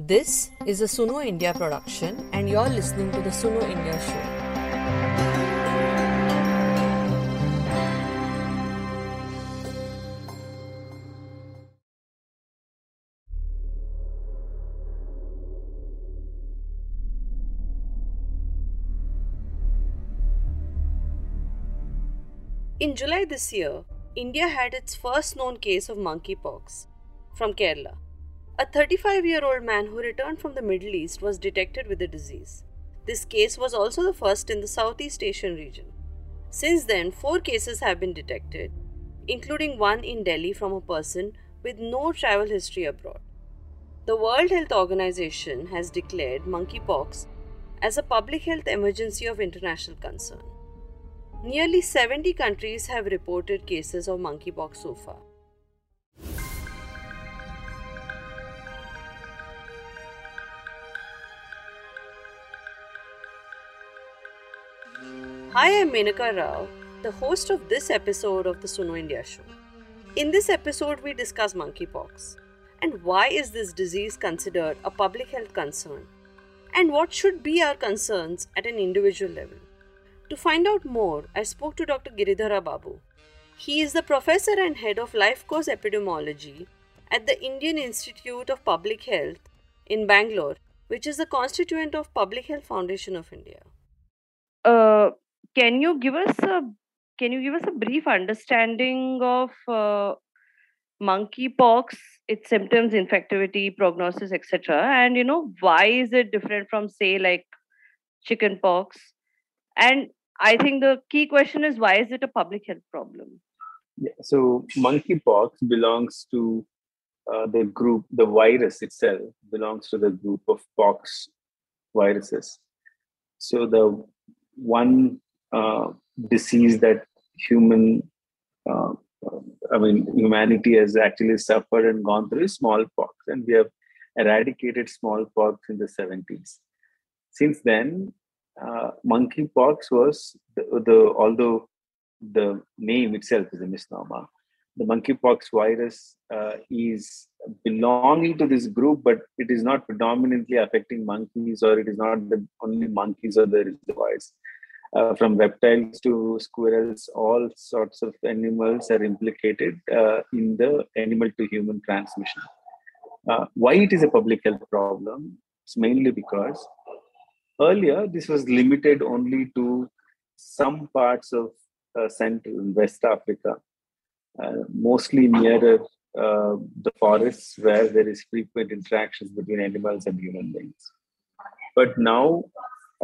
This is a Suno India production, and you're listening to the Suno India show. In July this year, India had its first known case of monkeypox from Kerala. A 35 year old man who returned from the Middle East was detected with the disease. This case was also the first in the Southeast Asian region. Since then, four cases have been detected, including one in Delhi from a person with no travel history abroad. The World Health Organization has declared monkeypox as a public health emergency of international concern. Nearly 70 countries have reported cases of monkeypox so far. Hi, I'm Menaka Rao, the host of this episode of the Suno India show. In this episode, we discuss monkeypox and why is this disease considered a public health concern and what should be our concerns at an individual level. To find out more, I spoke to Dr. Giridhara Babu. He is the professor and head of life course epidemiology at the Indian Institute of Public Health in Bangalore, which is a constituent of Public Health Foundation of India. uh, can you give us a can you give us a brief understanding of uh, monkeypox its symptoms infectivity prognosis etc and you know why is it different from say like chickenpox? And i think the key question is why is it a public health problem? Yeah, so monkeypox belongs to uh, the group, the virus itself belongs to the group of pox viruses. So the one uh, disease that human, uh, I mean, humanity has actually suffered and gone through is smallpox, and we have eradicated smallpox in the 70s. Since then, uh, monkeypox was the, the although the name itself is a misnomer. The monkeypox virus uh, is belonging to this group, but it is not predominantly affecting monkeys, or it is not the only monkeys or the reservoirs. Uh, from reptiles to squirrels, all sorts of animals are implicated uh, in the animal to human transmission. Uh, why it is a public health problem? It's mainly because earlier this was limited only to some parts of uh, Central and West Africa, uh, mostly nearer uh, the forests where there is frequent interactions between animals and human beings. But now,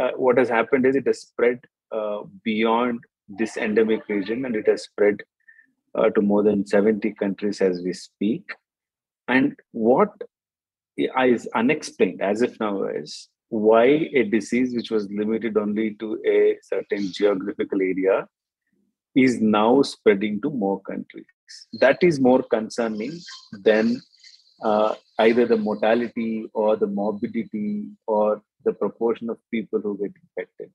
uh, what has happened is it has spread beyond this endemic region and it has spread uh, to more than 70 countries as we speak. And what is unexplained as of now is why a disease which was limited only to a certain geographical area is now spreading to more countries. That is more concerning than uh, either the mortality or the morbidity or the proportion of people who get infected.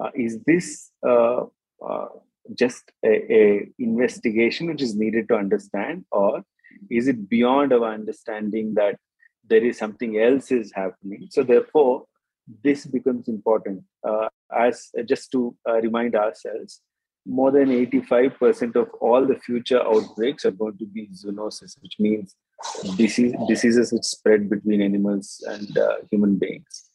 Uh, is this uh, uh just a, a, investigation which is needed to understand, or is it beyond our understanding that there is something else is happening? So therefore, this becomes important. Uh, as just to uh, remind ourselves, more than 85% of all the future outbreaks are going to be zoonosis, which means disease, diseases which spread between animals and uh, human beings.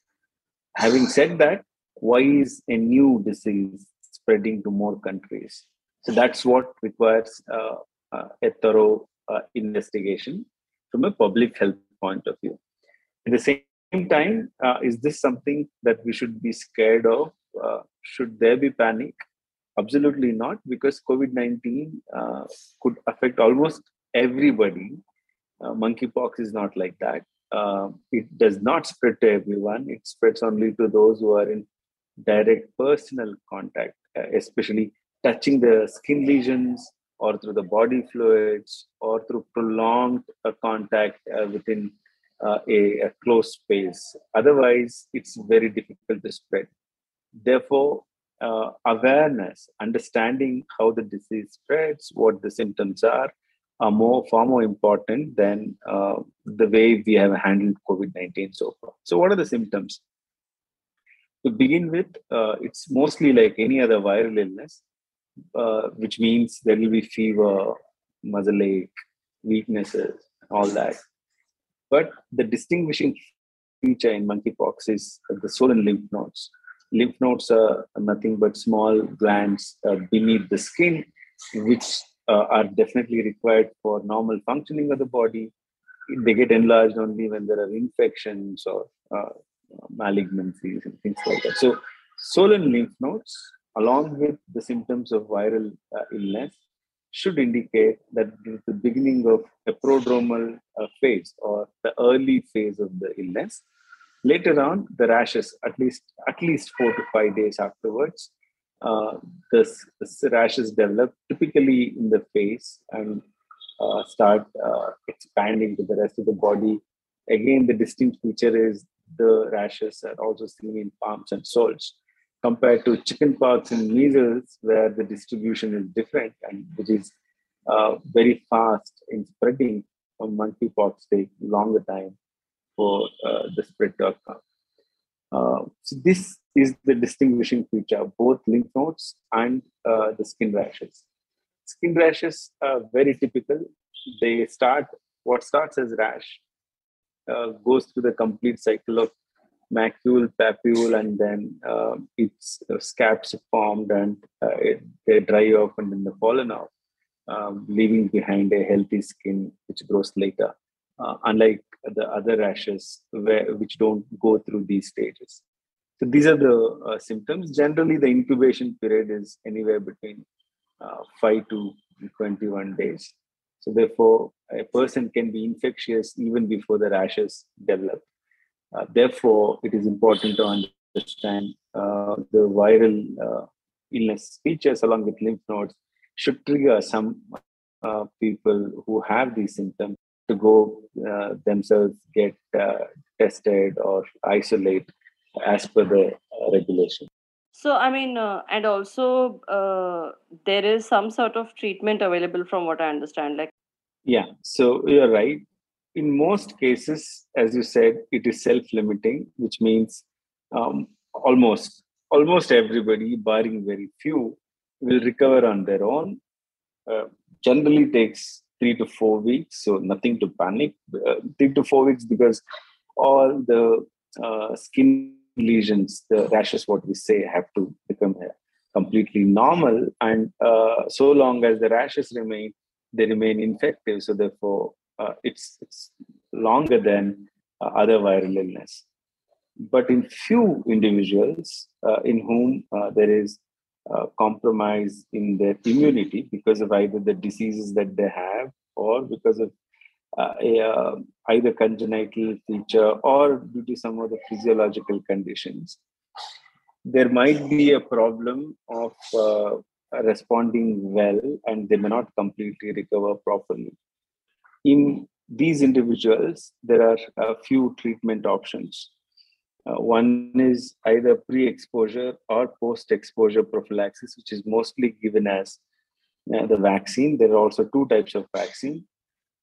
Having said that, why is a new disease spreading to more countries? So that's what requires uh, uh, a thorough uh, investigation from a public health point of view. At the same time, uh, is this something that we should be scared of? Uh, should there be panic? Absolutely not, because COVID 19 uh, could affect almost everybody. Monkeypox is not like that. It does not spread to everyone, it spreads only to those who are in direct personal contact, uh, especially touching the skin lesions or through the body fluids or through prolonged uh, contact uh, within a, a closed space. Otherwise, it's very difficult to spread. Therefore, uh, awareness, understanding how the disease spreads, what the symptoms are, are more far more important than uh, the way we have handled COVID-19 so far. So, what are the symptoms? To begin with, uh, it's mostly like any other viral illness, uh, which means there will be fever, muscle ache, weaknesses, all that. But the distinguishing feature in monkeypox is the swollen lymph nodes. Lymph nodes are nothing but small glands uh, beneath the skin, which uh, are definitely required for normal functioning of the body. They get enlarged only when there are infections or uh, malignancies and things like that. So, swollen lymph nodes, along with the symptoms of viral uh, illness, should indicate that the beginning of a prodromal uh, phase or the early phase of the illness. Later on, the rashes, at least at least four to five days afterwards, uh, this, this, rashes develop typically in the face and uh, start uh, expanding to the rest of the body. Again, the distinct feature is the rashes are also seen in palms and soles compared to chickenpox and measles, where the distribution is different and which is uh, very fast in spreading. From monkeypox take longer time for uh, the spread to occur. Uh, so this is the distinguishing feature, both lymph nodes and uh, the skin rashes. Skin rashes are very typical. They start, what starts as rash uh, goes through the complete cycle of macule, papule, and then um, its uh, scabs formed and uh, it, they dry off and then they fallen off, um, leaving behind a healthy skin which grows later, uh, unlike the other rashes where, which don't go through these stages. So these are the uh, symptoms. Generally, the incubation period is anywhere between uh, 5 to 21 days. So therefore, a person can be infectious even before the rashes develop. Uh, therefore, it is important to understand uh, the viral uh, illness features along with lymph nodes should trigger some uh, people who have these symptoms to go themselves get tested or isolate as per the uh, regulation. So, I mean, uh, and also uh, there is some sort of treatment available from what I understand. Like, yeah, so you're right. In most cases, as you said, it is self-limiting, which means um, almost almost everybody, barring very few, will recover on their own. Uh, generally takes three to four weeks, so nothing to panic. Uh, three to four weeks because all the uh, skin lesions, the rashes, what we say, have to become completely normal. And uh, so long as the rashes remain, they remain infective. So therefore, uh, it's it's longer than uh, other viral illness. But in few individuals uh, in whom uh, there is uh, compromise in their immunity because of either the diseases that they have or because of uh, a, either congenital feature or due to some of the physiological conditions. There might be a problem of responding well and they may not completely recover properly. In these individuals, there are a few treatment options. Uh, one is either pre exposure or post exposure prophylaxis, which is mostly given as uh, the vaccine. There are also two types of vaccine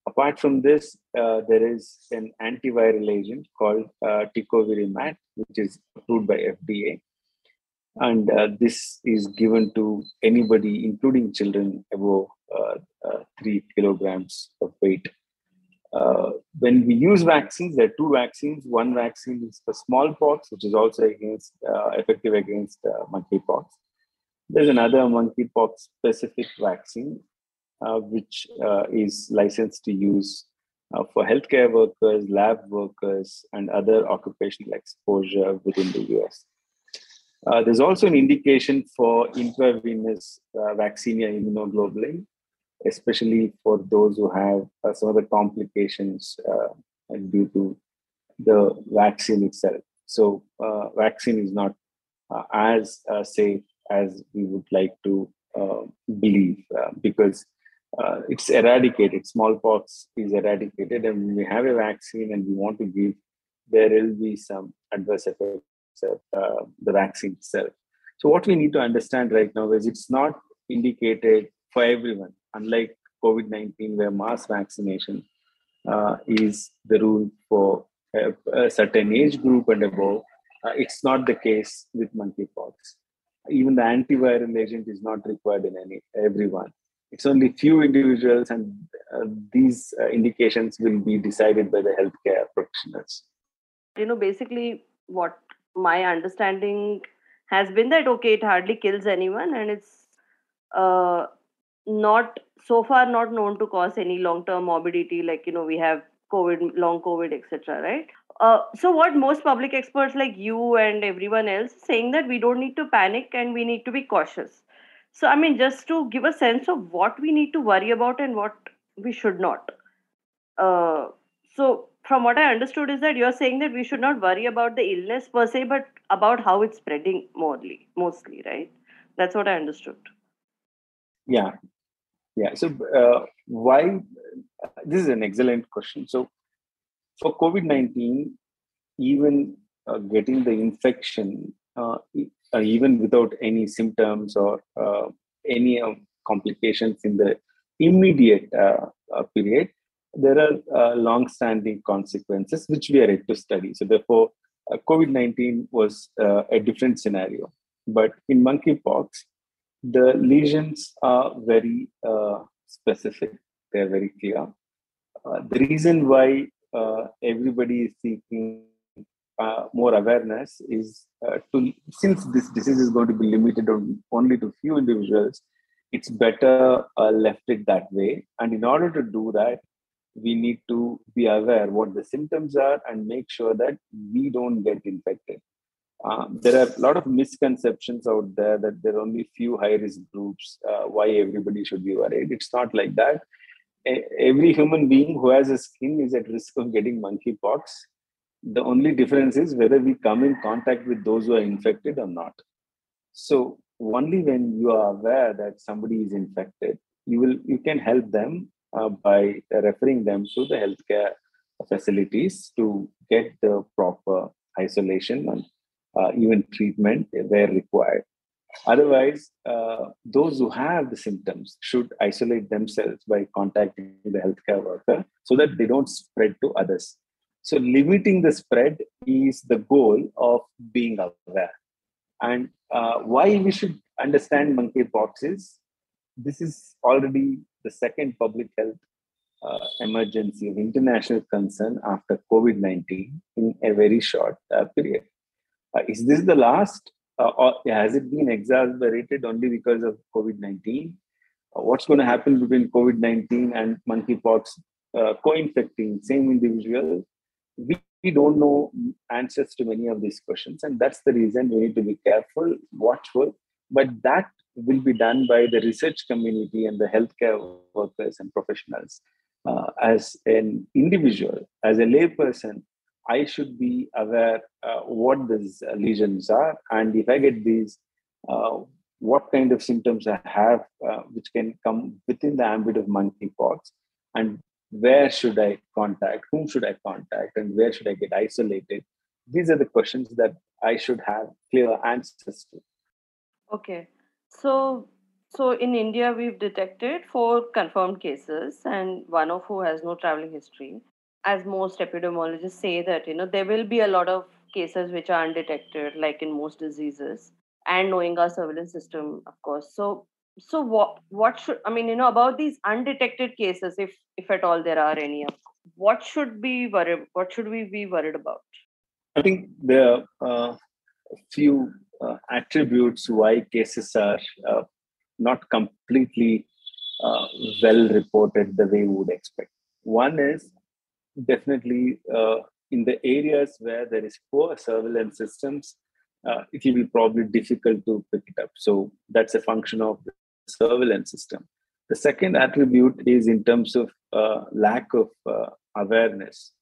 Apart from this, uh, there is an antiviral agent called uh, tecovirimat, which is approved by FDA. And uh, this is given to anybody, including children above uh, uh, three kilograms of weight. Uh, when we use vaccines, there are two vaccines. One vaccine is for smallpox, which is also against effective against monkeypox. There's another monkeypox specific vaccine uh, which uh, is licensed to use uh, for healthcare workers, lab workers, and other occupational exposure within the US. Uh, there's also an indication for intravenous uh, vaccinia immunoglobulin, especially for those who have uh, some of the complications due to the vaccine itself. So, vaccine is not as safe as we would like to believe because uh, it's eradicated. Smallpox is eradicated, and we have a vaccine and we want to give, there will be some adverse effects of uh, the vaccine itself. So, what we need to understand right now is it's not indicated for everyone. Unlike COVID 19, where mass vaccination uh, is the rule for a, a, certain age group and above, uh, it's not the case with monkeypox. Even the antiviral agent is not required in any everyone. It's only few individuals, and uh, these uh, indications will be decided by the healthcare professionals. You know, basically, what my understanding has been that okay, it hardly kills anyone, and it's uh, not so far not known to cause any long term morbidity like you know we have covid long covid etc right? Uh, so what most public experts like you and everyone else saying that we don't need to panic and we need to be cautious. So i mean just to give a sense of what we need to worry about and what we should not. Uh, so from what i understood is that you're saying that we should not worry about the illness per se but about how it's spreading mostly mostly right? That's what i understood. Yeah. Yeah. So uh, why this is an excellent question. So for covid-19 even uh, getting the infection uh, uh even without any symptoms or uh, any um, complications in the immediate uh, period there are long-standing consequences which we are yet to study so therefore covid-19 was a different scenario but in monkeypox the lesions are very uh, specific, they're very clear. Uh, the reason why uh, everybody is seeking uh, more awareness is uh, to since this disease is going to be limited on, only to few individuals, it's better uh, left it that way. And in order to do that, we need to be aware what the symptoms are and make sure that we don't get infected. Um, there are a lot of misconceptions out there that there are only few high risk groups. Uh, why everybody should be worried? It's not like that. A- every human being who has a skin is at risk of getting monkeypox. The only difference is whether we come in contact with those who are infected or not. So only when you are aware that somebody is infected, you will you can help them uh, by referring them to the healthcare facilities to get the proper isolation and uh, even treatment where required. Otherwise, uh, those who have the symptoms should isolate themselves by contacting the healthcare worker so that they don't spread to others. So, limiting the spread is the goal of being aware. And uh, why we should understand monkeypox is this is already the second public health uh, emergency of international concern after COVID 19 in a very short uh, period. Uh, is this the last, uh, or has it been exacerbated only because of COVID 19? Uh, what's going to happen between COVID 19 and monkeypox uh, co infecting same individual? We, we don't know answers to many of these questions, and that's the reason we need to be careful, watchful. But that will be done by the research community and the healthcare workers and professionals. Uh, as an individual, as a layperson, I should be aware uh, what these lesions are, and if I get these, uh, what kind of symptoms I have, uh, which can come within the ambit of monkeypox, and where should I contact, whom should I contact, and where should I get isolated. These are the questions that I should have clear answers to. Okay, so so in India, we've detected four confirmed cases, and one of who has no traveling history. As most epidemiologists say that you know there will be a lot of cases which are undetected like in most diseases and knowing our surveillance system of course. So so what what should i mean you know about these undetected cases if if at all there are any what should be worried what should we be worried about? I think there are uh, a few uh, attributes why cases are uh, not completely uh, well reported the way we would expect one is definitely uh, in the areas where there is poor surveillance systems, uh, it will be probably difficult to pick it up. So that's a function of the surveillance system. The second attribute is in terms of uh, lack of awareness.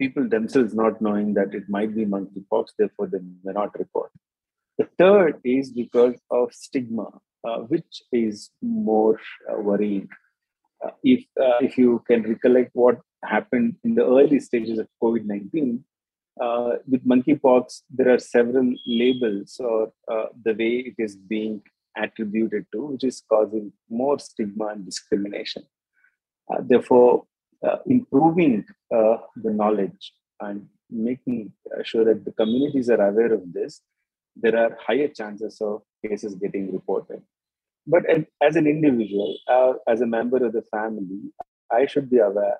People themselves not knowing that it might be monkeypox, therefore they may not report. The third is because of stigma, uh, which is more uh, worrying. Uh, if uh, if you can recollect what happened in the early stages of COVID 19, uh, with monkeypox, there are several labels or uh, the way it is being attributed to, which is causing more stigma and discrimination. Therefore, improving the knowledge and making sure that the communities are aware of this, there are higher chances of cases getting reported. But as an individual, uh, as a member of the family, I should be aware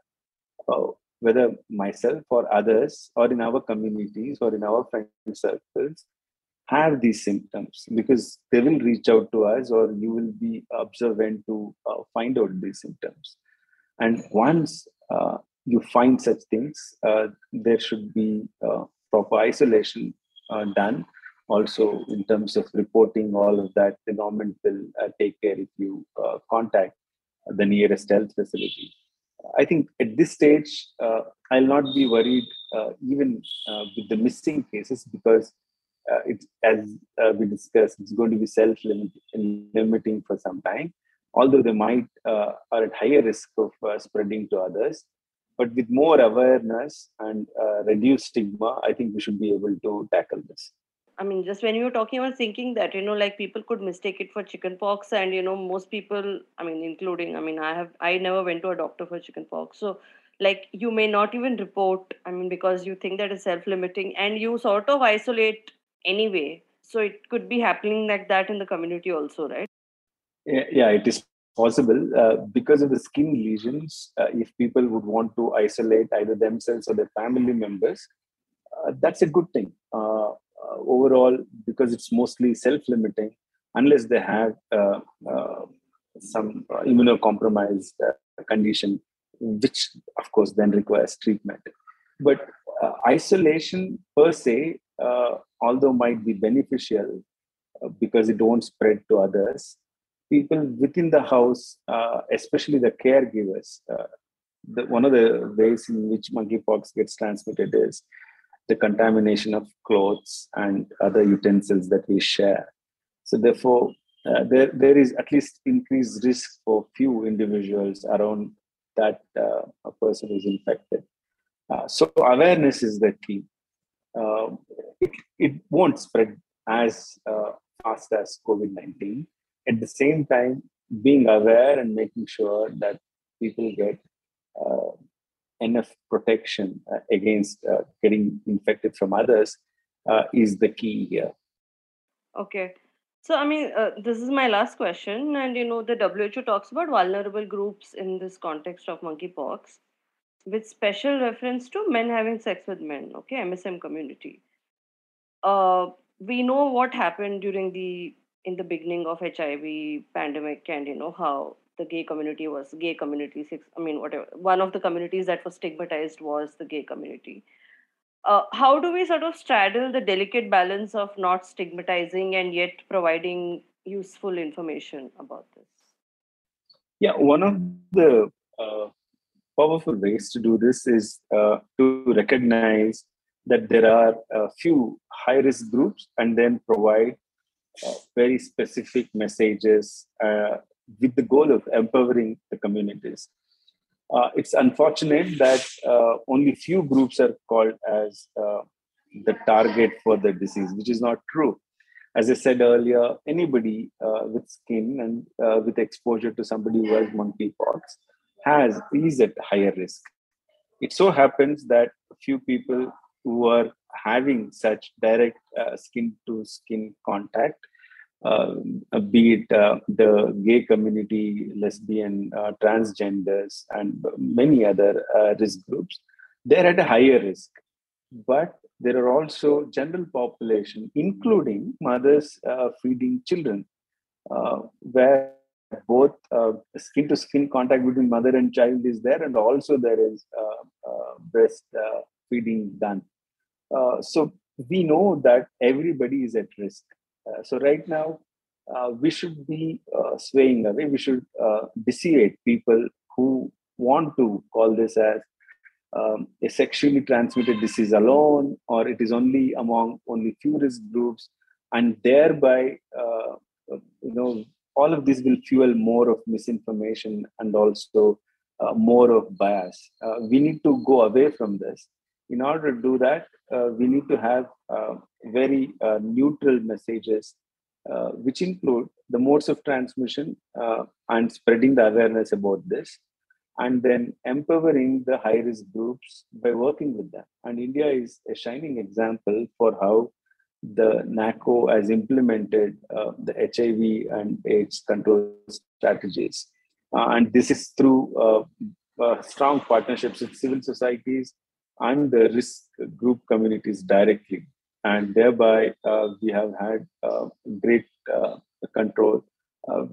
whether myself or others, or in our communities or in our friend circles, have these symptoms because they will reach out to us or you will be observant to uh, find out these symptoms. And once uh, you find such things, uh, there should be uh, proper isolation uh, done. Also, in terms of reporting all of that, the government will uh, take care if you uh, contact the nearest health facility. I think at this stage, I'll not be worried even with the missing cases because it's as we discussed, it's going to be self-limiting for some time. Although they might uh, are at higher risk of uh, spreading to others. But with more awareness and uh, reduced stigma i think we should be able to tackle this i mean just when you were talking i was thinking that you know like people could mistake it for chickenpox and you know most people i mean including i mean i have i never went to a doctor for chickenpox so like you may not even report i mean because you think that is self-limiting and you sort of isolate anyway so it could be happening like that in the community also right yeah, it is possible uh, because of the skin lesions. Uh, if people would want to isolate either themselves or their family members, uh, that's a good thing. Uh, uh, overall, because it's mostly self-limiting, unless they have uh, some immunocompromised condition, which of course then requires treatment. But isolation per se, although might be beneficial because it won't spread to others, people within the house, uh, especially the caregivers, uh, the, one of the ways in which monkeypox gets transmitted is the contamination of clothes and other utensils that we share. So therefore, uh, there, there is at least increased risk for few individuals around that uh, a person is infected. Uh, so awareness is the key. Uh, it, it won't spread as fast as COVID-19, at the same time being aware and making sure that people get uh, enough protection uh, against uh, getting infected from others uh, is the key here. Okay. So i mean uh, this is my last question and you know the who talks about vulnerable groups in this context of monkeypox with special reference to men having sex with men okay msm community. Uh, we know what happened during the in the beginning of HIV pandemic and you know how the gay community was gay community six I mean whatever one of the communities that was stigmatized was the gay community. Uh, how do we sort of straddle the delicate balance of not stigmatizing and yet providing useful information about this? Yeah, one of the uh, powerful ways to do this is uh, to recognize that there are a few high risk groups and then provide uh, very specific messages uh, with the goal of empowering the communities. Uh, it's unfortunate that uh, only few groups are called as uh, the target for the disease, which is not true. As I said earlier, anybody uh, with skin and with exposure to somebody who has monkeypox has is at higher risk. It so happens that few people who are having such direct skin to skin contact, uh, be it uh, the gay community, lesbian, uh, transgenders, and many other uh, risk groups, they're at a higher risk. But there are also general population, including mothers uh, feeding children, uh, where both skin to skin contact between mother and child is there, and also there is breast feeding done. so we know that everybody is at risk. Uh, so right now, uh, we should be uh, swaying away. We should dissuade people who want to call this as um, a sexually transmitted disease alone, or it is only among only few risk groups, and thereby, uh, you know, all of this will fuel more of misinformation and also uh, more of bias. Uh, we need to go away from this. In order to do that, we need to have very uh, neutral messages, uh, which include the modes of transmission uh, and spreading the awareness about this, and then empowering the high risk groups by working with them. And India is a shining example for how the NACO has implemented uh, the HIV and AIDS control strategies. Uh, and this is through uh, uh, strong partnerships with civil societies and the risk group communities directly. And thereby, uh, we have had uh, great control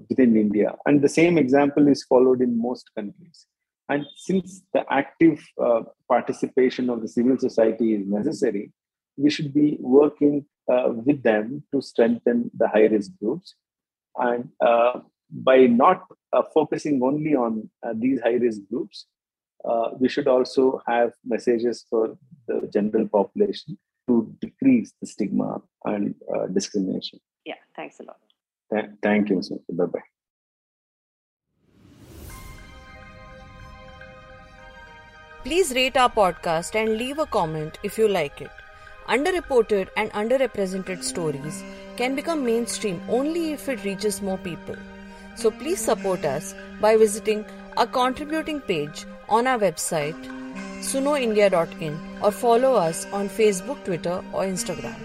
within India. And the same example is followed in most countries. And since the active participation of the civil society is necessary, we should be working uh, with them to strengthen the high risk groups. And uh, by not uh, focusing only on uh, these high risk groups, uh, we should also have messages for the general population to decrease the stigma and uh, discrimination. Yeah, thanks a lot. Th- thank you, Mr. Bye bye. Please rate our podcast and leave a comment if you like it. Underreported and underrepresented stories can become mainstream only if it reaches more people. So please support us by visiting our contributing page on our website sunoindia.in or follow us on Facebook, Twitter, or Instagram.